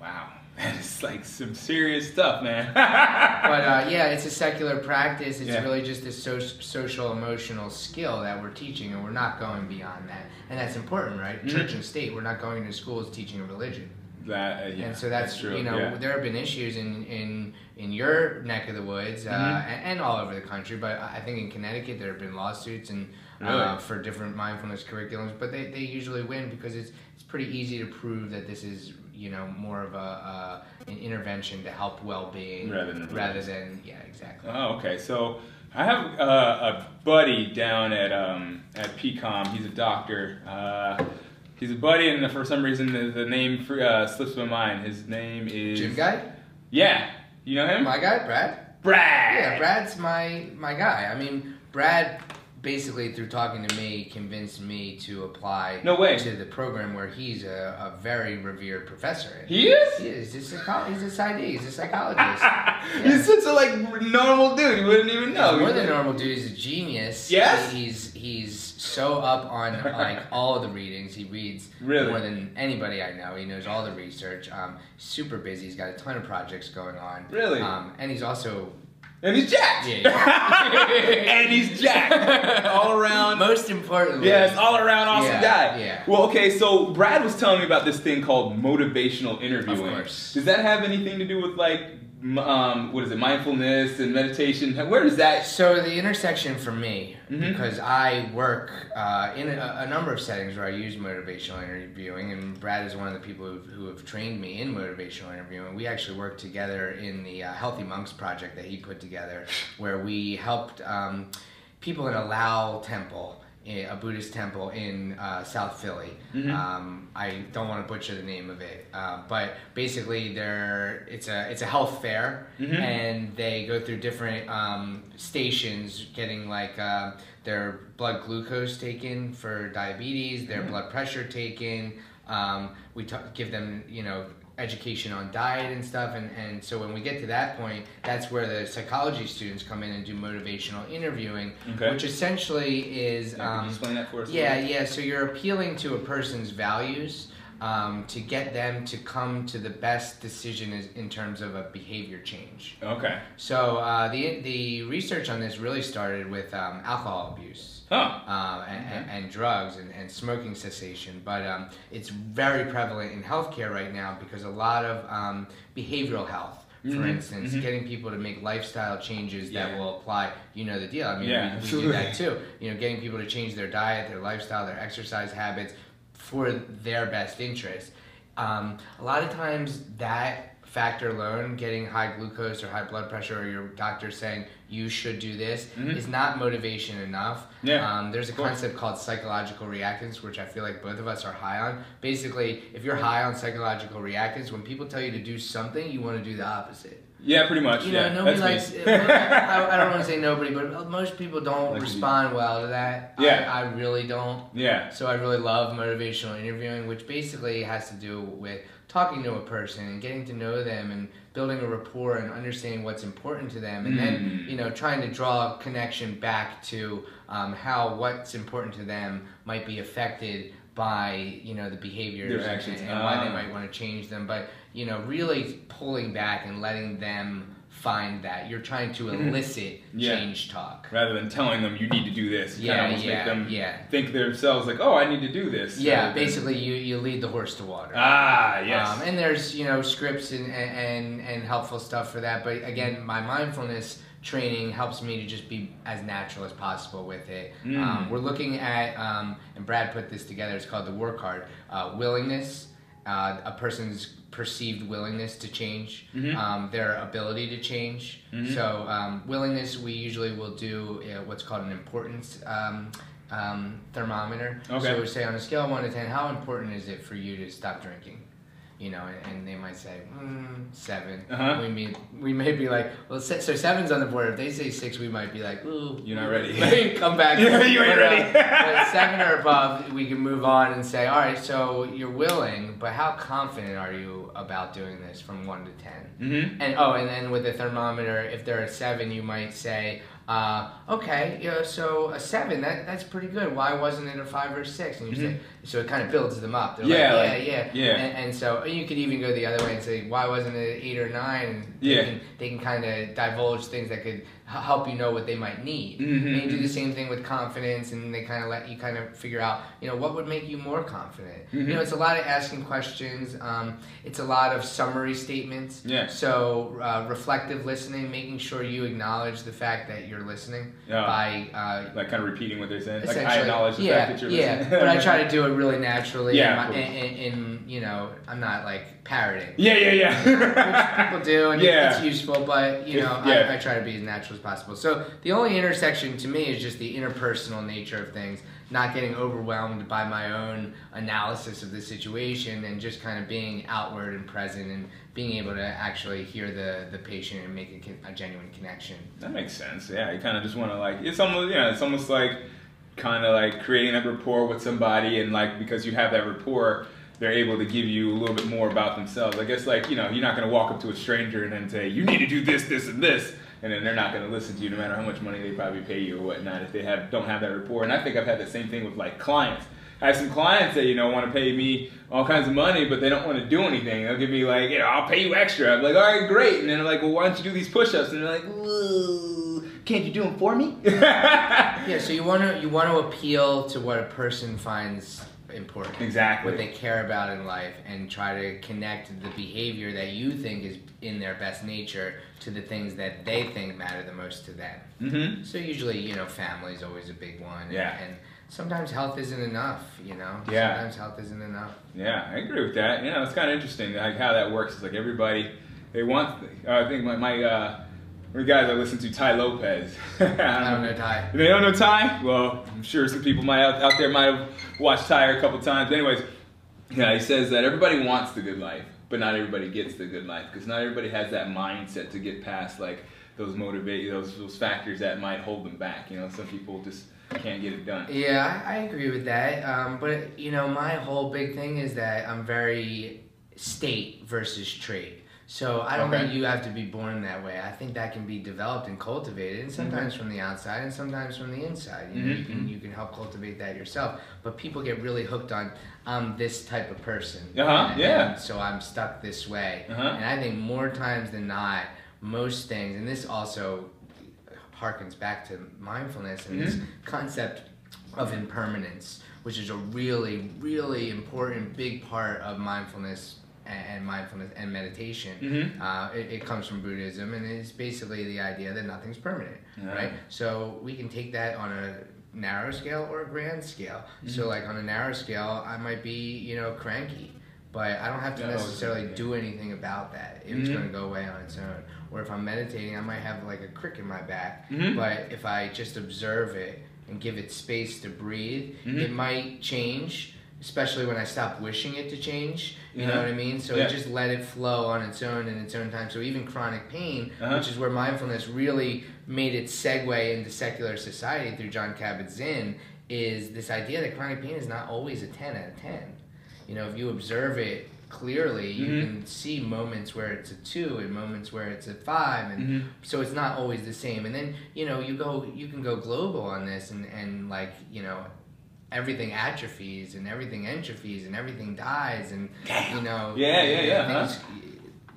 Wow, that is like some serious stuff, man. But uh, yeah, it's a secular practice. It's Yeah. really just a so- social emotional skill that we're teaching, and we're not going beyond that. And that's important, right? Mhm. Church and state. We're not going to schools teaching a religion. That, uh, yeah, and so that's, true. you know yeah. there have been issues in in in your neck of the woods uh, Mhm. and, and all over the country. But I think in Connecticut there have been lawsuits and uh, for different mindfulness curriculums. But they, they usually win because it's it's pretty easy to prove that this is you know more of a uh, an intervention to help well being Rather than rather than yeah exactly. Oh, okay. So I have uh, a buddy down at um, at PCOM. He's a doctor. He's a buddy, and for some reason the, the name uh, slips my mind. His name is Gym guy. Yeah, You know him? My guy, Brad. Brad. Yeah, Brad's my my guy. I mean, Brad basically through talking to me convinced me to apply No way. to the program where he's a, a very revered professor. He is. He is. He's a, psycho- he's a PsyD. He's a psychologist. He's such a like normal dude. You wouldn't even know. He's more than normal dude. He's a genius. Yes? He's he's so up on like all the readings. He reads Really? more than anybody I know. He knows all the research. Um, super busy. He's got a ton of projects going on. Really? Um, and he's also And he's jacked. Yeah, and he's jacked. All around. most importantly. Yes, all around awesome Yeah, guy. yeah. Well, okay, so Brad was telling me about this thing called motivational interviewing. Of course. Does that have anything to do with like, um, what is it, mindfulness and meditation? Where does that? So the intersection for me, Mhm. because I work uh, in a, a number of settings where I use motivational interviewing, and Brad is one of the people who, who have trained me in motivational interviewing. We actually worked together in the uh, Healthy Monks project that he put together, where we helped um, people in a Lao temple. A Buddhist temple in uh, South Philly. Mhm. Um, I don't want to butcher the name of it, uh, but basically, there it's a it's a health fair, Mhm. and they go through different um, stations getting like uh, their blood glucose taken for diabetes their Mm. blood pressure taken um, we ta give them you know education on diet and stuff and, and so when we get to that point that's where the psychology students come in and do motivational interviewing Okay. which essentially is Yeah, can you um, explain that for us? yeah, yeah. So you're appealing to a person's values um, to get them to come to the best decision is, in terms of a behavior change. Okay. So uh, the the research on this really started with um, alcohol abuse. Huh. Uh, and, and, and drugs and, and smoking cessation, but um, it's very prevalent in healthcare right now because a lot of um, behavioral health, for Mhm, instance, mhm. getting people to make lifestyle changes Yeah. that will apply. You know the deal. I mean, Yeah, we, we do that too. You know, getting people to change their diet, their lifestyle, their exercise habits for their best interest. Um, a lot of times that factor alone, getting high glucose or high blood pressure, or your doctor saying you should do this, Mhm. is not motivation enough. Yeah, Um, there's a concept called psychological reactance, which I feel like both of us are high on. Basically, if you're high on psychological reactance, when people tell you to do something, you want to do the opposite. Yeah, pretty much. You know, yeah, nobody that's likes. I, I don't want to say nobody, but most people don't Like respond well to that. Yeah. I, I really don't. yeah. So I really love motivational interviewing, which basically has to do with talking to a person and getting to know them and building a rapport and understanding what's important to them, and then Mm. you know trying to draw a connection back to um, how what's important to them might be affected by you know the behaviors and- actions. and, why they Ah. might want to change them. But you know, really pulling back and letting them find that you're trying to Mhm. elicit Yeah. change talk. Rather than telling them you need to do this, you Yeah, kind of almost yeah, make them yeah. think themselves like, oh, I need to do this. Yeah, than- basically you, you lead the horse to water. Ah, yes. Um, and there's you know scripts and, and and helpful stuff for that. But again, my mindfulness training helps me to just be as natural as possible with it. Mm. Um, we're looking at um, and Brad put this together. It's called the work hard uh, willingness. Uh, a person's perceived willingness to change, Mhm. um, their ability to change. Mhm. So um, willingness, we usually will do uh, what's called an importance um, um, thermometer. Okay. So we say on a scale of one to ten, how important is it for you to stop drinking? You know, and, they might say mm, 7 Uh-huh. We may we may be like, well, so seven's on the board. If they say six, we might be like, ooh, You're not ready. Come back. You ain't But, ready. but seven or above, we can move on and say, all right, so you're willing, but how confident are you about doing this from one to ten? Mm-hmm. And oh, and then with the thermometer, if they're a seven, you might say, uh, okay, yeah, so a seven, that that's pretty good. Why wasn't it a five or a six? And you say, so it kind of builds them up. They're Mm-hmm. Yeah, like, like- yeah, yeah, yeah. And, and so and you could even go the other way and say, why wasn't it eight or nine? And they Yeah. can, they can kind of divulge things that could help you know what they might need. Mhm, And you do the same thing with confidence, and they kind of let you kind of figure out, you know, what would make you more confident. Mhm. You know, it's a lot of asking questions. Um, it's a lot of summary statements. Yeah. So uh, reflective listening, making sure you acknowledge the fact that you're listening Yeah. by uh, Like kind of repeating what they're saying. Like I acknowledge the yeah, fact that you're yeah. listening. but I try to do it really naturally. Yeah, and, you know, I'm not like parroting. Yeah, yeah, yeah. Which people do, and Yeah. it's useful, but you know, yeah. I, I try to be as natural as possible. So the only intersection to me is just the interpersonal nature of things, not getting overwhelmed by my own analysis of the situation, and just kind of being outward and present, and being able to actually hear the the patient and make a, a genuine connection. That makes sense. Yeah, you kind of just want to like it's almost yeah, it's almost like kind of like creating that rapport with somebody, and like because you have that rapport, they're able to give you a little bit more about themselves. I guess like you know you're not gonna walk up to a stranger and then say you need to do this, this, and this, and then they're not gonna listen to you no matter how much money they probably pay you or whatnot if they have don't have that rapport. And I think I've had the same thing with like clients. I have some clients that you know want to pay me all kinds of money, but they don't want to do anything. They'll give me like, you know, I'll pay you extra. I'm like, all right, great. And then they're like, well, why don't you do these push-ups? And they're like, "Ooh, can't you do them for me? Yeah, so you want to you want to appeal to what a person finds important. Exactly. What they care about in life and try to connect the behavior that you think is in their best nature to the things that they think matter the most to them. mm-hmm. So usually, you know, family is always a big one. and- Yeah. And, sometimes health isn't enough, you know? Yeah. Sometimes health isn't enough. Yeah, I agree with that. You know, it's kind of interesting like how that works. It's like everybody they want. Uh, I think my my uh, the guys I listen to, Tai Lopez. I I don't know, Tai. They don't know Tai? Well, I'm sure some people might out, out there might have watched Tai a couple times. Anyways, yeah, he says that everybody wants the good life, but not everybody gets the good life because not everybody has that mindset to get past like those motivate those those factors that might hold them back. You know, some people just can't get it done. Yeah, I, I agree with that. Um, but you know, my whole big thing is that I'm very state versus trait. So I don't Okay. think you have to be born that way. I think that can be developed and cultivated, and sometimes from the outside, and sometimes from the inside. You know, you Mhm, can you can help cultivate that yourself. But people get really hooked on I'm this type of person. Uh-huh, and- yeah. and so I'm stuck this way. Uh-huh. And I think more times than not, most things, and this also harkens back to mindfulness and this Mhm. concept of impermanence, which is a really, really important big part of mindfulness and, and mindfulness and meditation. Mhm. Uh, it, it comes from Buddhism, and it's basically the idea that nothing's permanent, Yeah. right? So we can take that on a narrow scale or a grand scale. So, like on a narrow scale, I might be, you know, cranky. But I don't have to Yeah, necessarily do anything about that. It's Mhm. going to go away on its own. Or if I'm meditating, I might have like a crick in my back. Mhm. But if I just observe it and give it space to breathe, Mhm. it might change, especially when I stop wishing it to change. You know what I mean? So Yeah. just let it flow on its own in its own time. So even chronic pain, Uh-huh. which is where mindfulness really made its segue into secular society through Jon Kabat-Zinn, is this idea that chronic pain is not always a 10 out of 10. You know, if you observe it clearly, you Mhm. can see moments where it's a 2 and moments where it's a 5 and Mhm. so it's not always the same and then you know you go you can go global on this and and like you know everything atrophies and everything entrophies and everything dies and you know Yeah, yeah, yeah, things-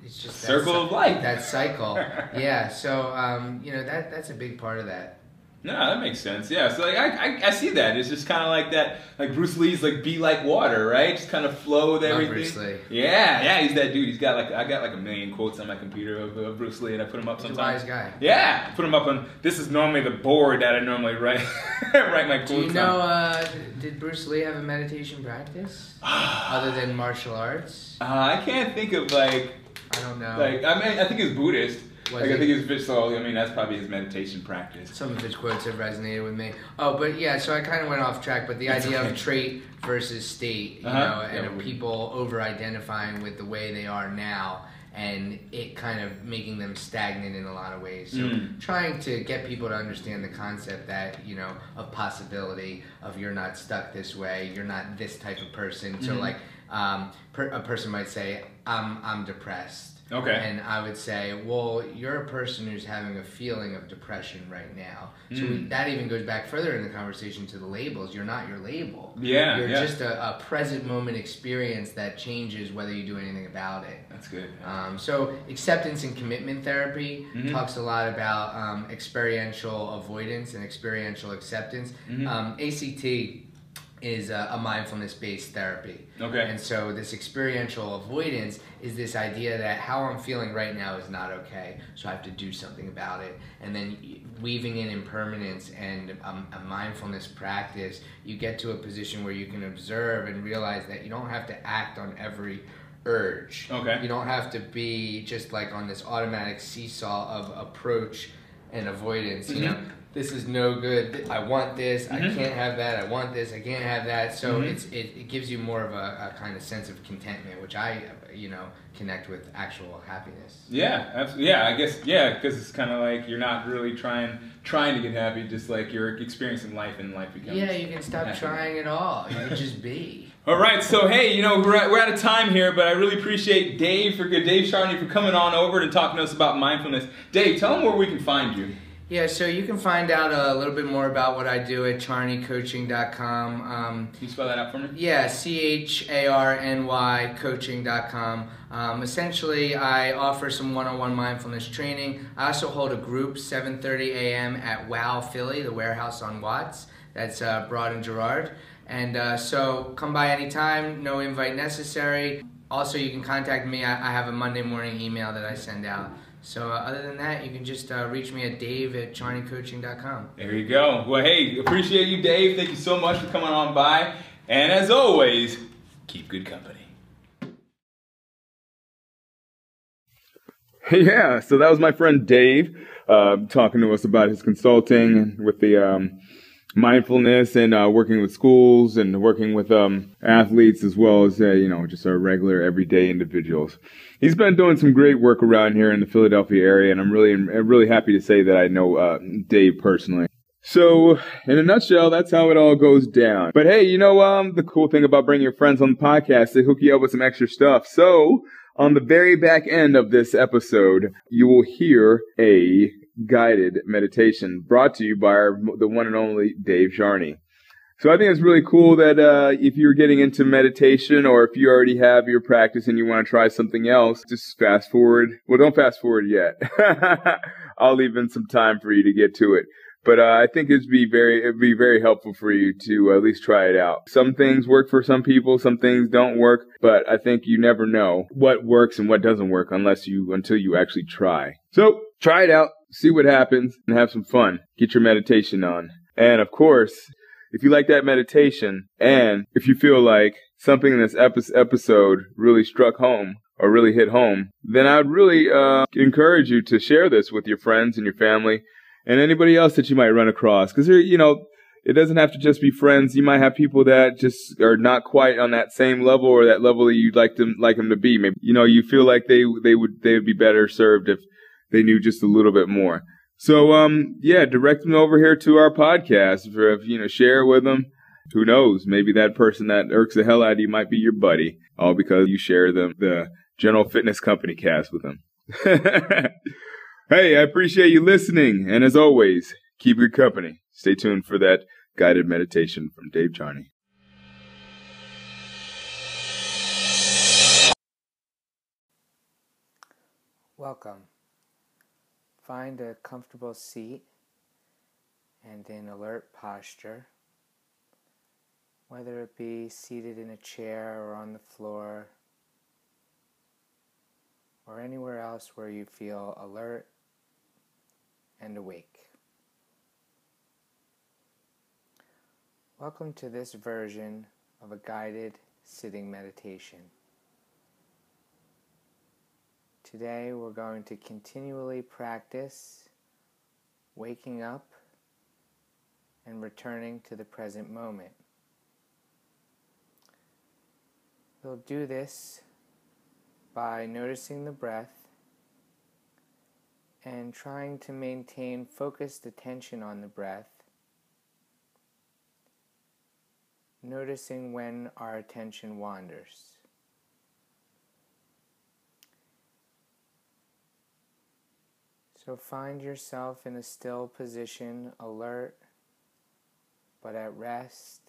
it's just that Circle cy- of life. that cycle. Yeah so um you know that that's a big part of that No, that makes sense. Yeah, so like I, I, I see that. It's just kind of like that, like Bruce Lee's like be like water, right? Just kind of flow with everything. Bruce Lee. Yeah, yeah, he's that dude. He's got like I got like a million quotes on my computer of, of Bruce Lee, and I put them up he's a sometimes. wise guy Yeah, put them up on. This is normally the board that I normally write write my quotes on. do you know uh, did Bruce Lee have a meditation practice other than martial arts Uh, I can't think of like I don't know like I mean I think he's Buddhist. Was like I think he's so I mean that's probably his meditation practice. Some of his quotes have resonated with me. Oh, but yeah, so I kind of went off track. But the That's idea okay. of trait versus state, you Uh-huh. know, and Yeah, of people over-identifying with the way they are now, and it kind of making them stagnant in a lot of ways. So Mm. trying to get people to understand the concept that you know of possibility of you're not stuck this way, you're not this type of person. So Mhm. like um, per, a person might say, "I'm I'm depressed." Okay. And I would say, well, you're a person who's having a feeling of depression right now. So we, Mm. that even goes back further in the conversation to the labels. You're not your label. Yeah, You're yeah. just a, a present moment experience that changes whether you do anything about it. That's good. Um, so acceptance and commitment therapy Mhm. talks a lot about um, experiential avoidance and experiential acceptance. Mhm. Um, ACT is a, a mindfulness-based therapy. Okay. And so this experiential avoidance is this idea that how I'm feeling right now is not okay, so I have to do something about it. And then weaving in impermanence and um, a mindfulness practice, you get to a position where you can observe and realize that you don't have to act on every urge. Okay. You don't have to be just like on this automatic seesaw of approach and avoidance. You know, this is no good. I want this. I Mhm. can't have that. I want this. I can't have that. So Mhm. it's it, it gives you more of a, a kind of sense of contentment, which I you know connect with actual happiness. Yeah, absolutely. Yeah, I guess yeah, because it's kind of like you're not really trying trying to get happy, just like you're experiencing life, and life becomes. Yeah, you can stop happy. trying it all. You can just be. All right, so hey, you know we're, at, we're out of time here, but I really appreciate Dave for good Dave Charney for coming on over and talking to us about mindfulness. Dave, tell them where we can find you. Yeah, so you can find out a little bit more about what I do at charneycoaching.com. Um, Can you spell that out for me? yeah, C H A R N Y coaching.com. Um, essentially, I offer some one-on-one mindfulness training. I also hold a group 7:30 a.m. at Wow Philly, the warehouse on Watts. That's uh, Broad and Girard. And uh, so come by anytime, no invite necessary. Also, you can contact me. I, I have a Monday morning email that I send out. So uh, other than that, you can just uh, reach me at dave at charneycoaching.com. There you go. Well, hey, appreciate you, Dave. Thank you so much for coming on by, and as always, keep good company. Yeah, so that was my friend Dave uh, talking to us about his consulting with the um, mindfulness and uh, working with schools and working with um, athletes as well as uh, you know just our regular everyday individuals. He's been doing some great work around here in the Philadelphia area, and I'm really really happy to say that I know uh, Dave personally. So, in a nutshell, that's how it all goes down. But hey, you know, um, the cool thing about bringing your friends on the podcast, they hook you up with some extra stuff. So, on the very back end of this episode, you will hear a guided meditation brought to you by our, the one and only Dave Charney. So I think it's really cool that uh, if you're getting into meditation or if you already have your practice and you want to try something else, just fast forward. Well, don't fast forward yet. I'll leave in some time for you to get to it. But uh, I think it'd be very it'd be very helpful for you to at least try it out. Some things work for some people, some things don't work, but I think you never know what works and what doesn't work unless you until you actually try. So try it out, see what happens, and have some fun. Get your meditation on. And of course, if you like that meditation and if you feel like something in this epi- episode really struck home or really hit home, then I'd really uh, encourage you to share this with your friends and your family and anybody else that you might run across. Because, you know, it doesn't have to just be friends. You might have people that just are not quite on that same level or that level that you'd like them like them to be. Maybe you know you feel like they they would they would be better served if they knew just a little bit more. So um yeah, direct them over here to our podcast. If, you know, share with them. Who knows? Maybe that person that irks the hell out of you might be your buddy, all because you share the the General Fitness Company cast with them. hey, I appreciate you listening, and as always, keep good company. Stay tuned for that guided meditation from Dave Charney. Welcome. Find a comfortable seat and in alert posture, whether it be seated in a chair or on the floor or anywhere else where you feel alert and awake. Welcome to this version of a guided sitting meditation. Today we're going to continually practice waking up and returning to the present moment. We'll do this by noticing the breath and trying to maintain focused attention on the breath, noticing when our attention wanders. So find yourself in a still position, alert but at rest.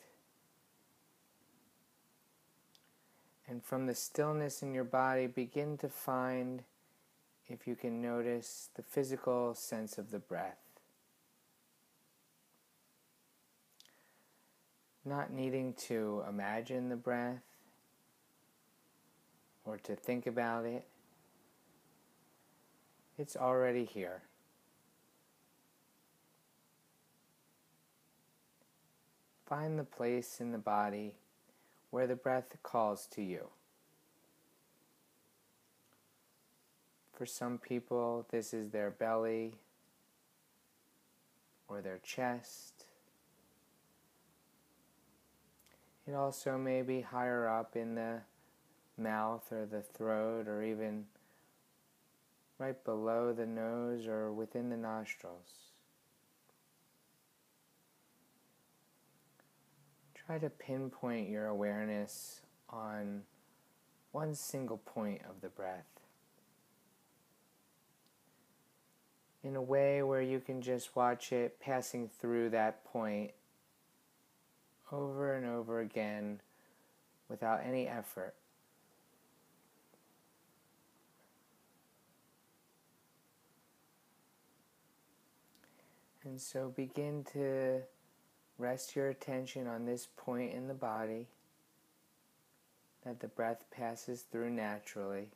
And from the stillness in your body, begin to find if you can notice the physical sense of the breath. Not needing to imagine the breath or to think about it, it's already here. Find the place in the body where the breath calls to you. For some people, this is their belly or their chest. It also may be higher up in the mouth or the throat or even right below the nose or within the nostrils. Try to pinpoint your awareness on one single point of the breath. In a way where you can just watch it passing through that point over and over again without any effort. And so begin to rest your attention on this point in the body that the breath passes through naturally.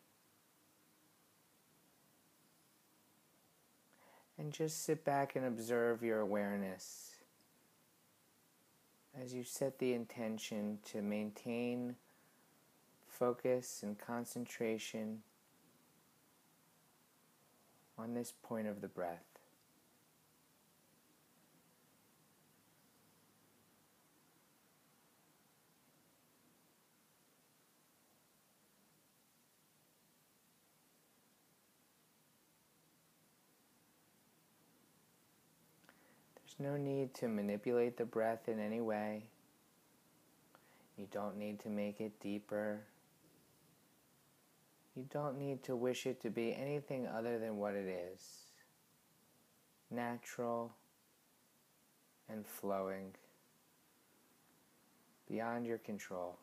And just sit back and observe your awareness as you set the intention to maintain focus and concentration on this point of the breath. There's no need to manipulate the breath in any way. You don't need to make it deeper. You don't need to wish it to be anything other than what it is natural and flowing beyond your control.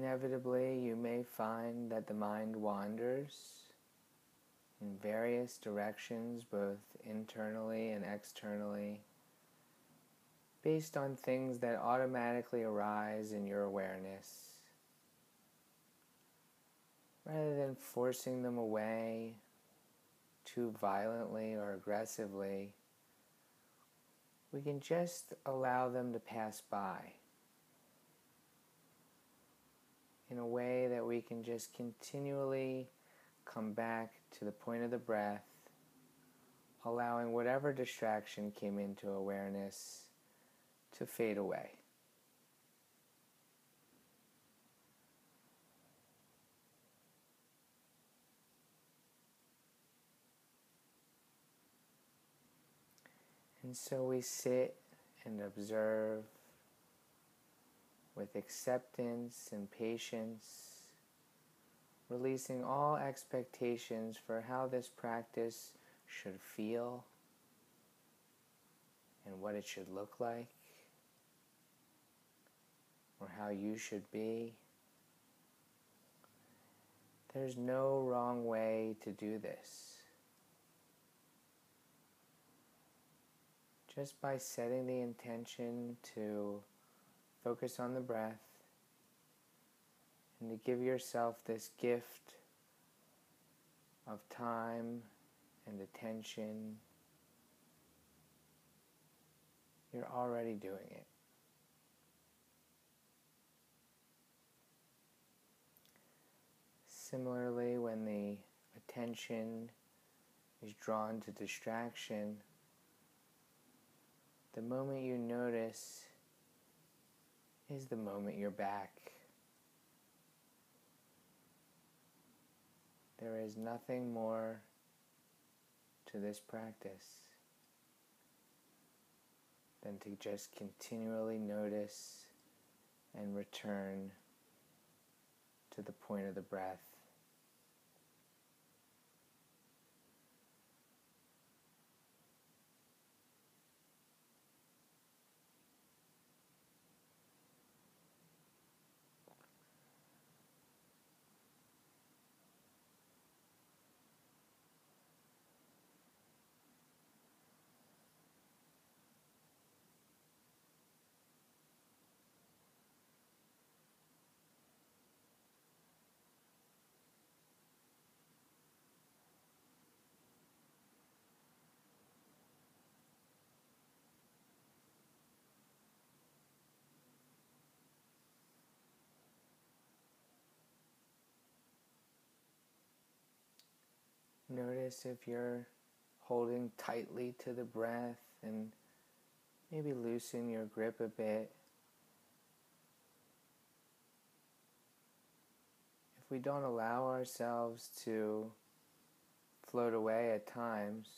Inevitably, you may find that the mind wanders in various directions, both internally and externally, based on things that automatically arise in your awareness. Rather than forcing them away too violently or aggressively, we can just allow them to pass by in a way that we can just continually come back to the point of the breath, allowing whatever distraction came into awareness to fade away. And so we sit and observe with acceptance and patience, releasing all expectations for how this practice should feel and what it should look like, or how you should be. There's no wrong way to do this. Just by setting the intention to Focus on the breath and to give yourself this gift of time and attention. You're already doing it. Similarly, when the attention is drawn to distraction, the moment you notice is the moment you're back. There is nothing more to this practice than to just continually notice and return to the point of the breath. Notice if you're holding tightly to the breath and maybe loosen your grip a bit. If we don't allow ourselves to float away at times,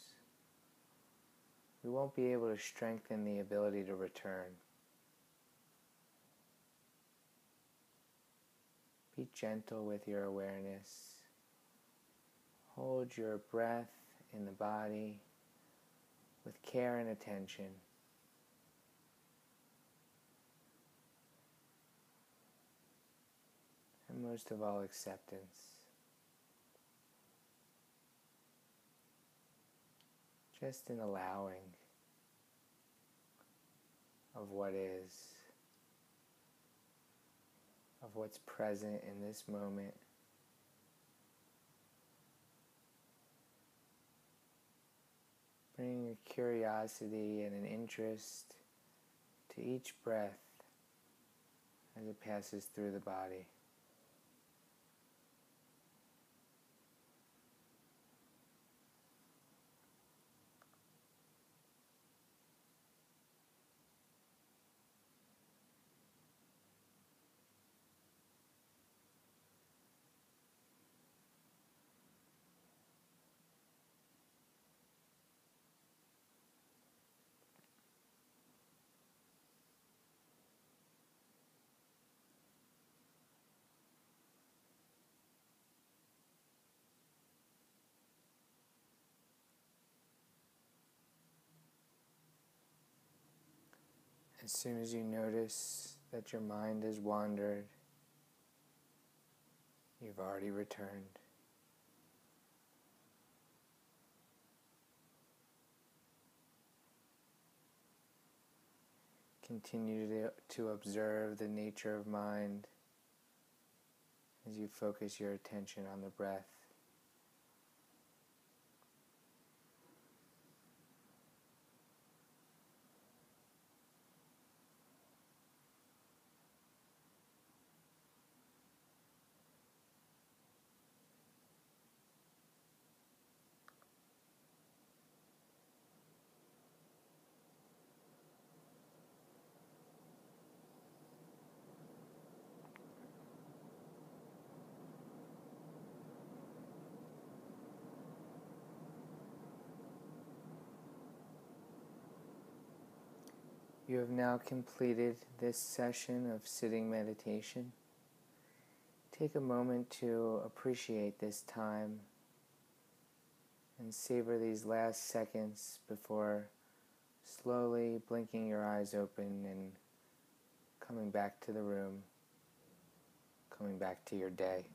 we won't be able to strengthen the ability to return. Be gentle with your awareness. Hold your breath in the body with care and attention. And most of all, acceptance. Just in allowing of what is, of what's present in this moment. Bring a curiosity and an interest to each breath as it passes through the body. As soon as you notice that your mind has wandered, you've already returned. Continue to, observe the nature of mind as you focus your attention on the breath. You have now completed this session of sitting meditation. Take a moment to appreciate this time and savor these last seconds before slowly blinking your eyes open and coming back to the room, coming back to your day.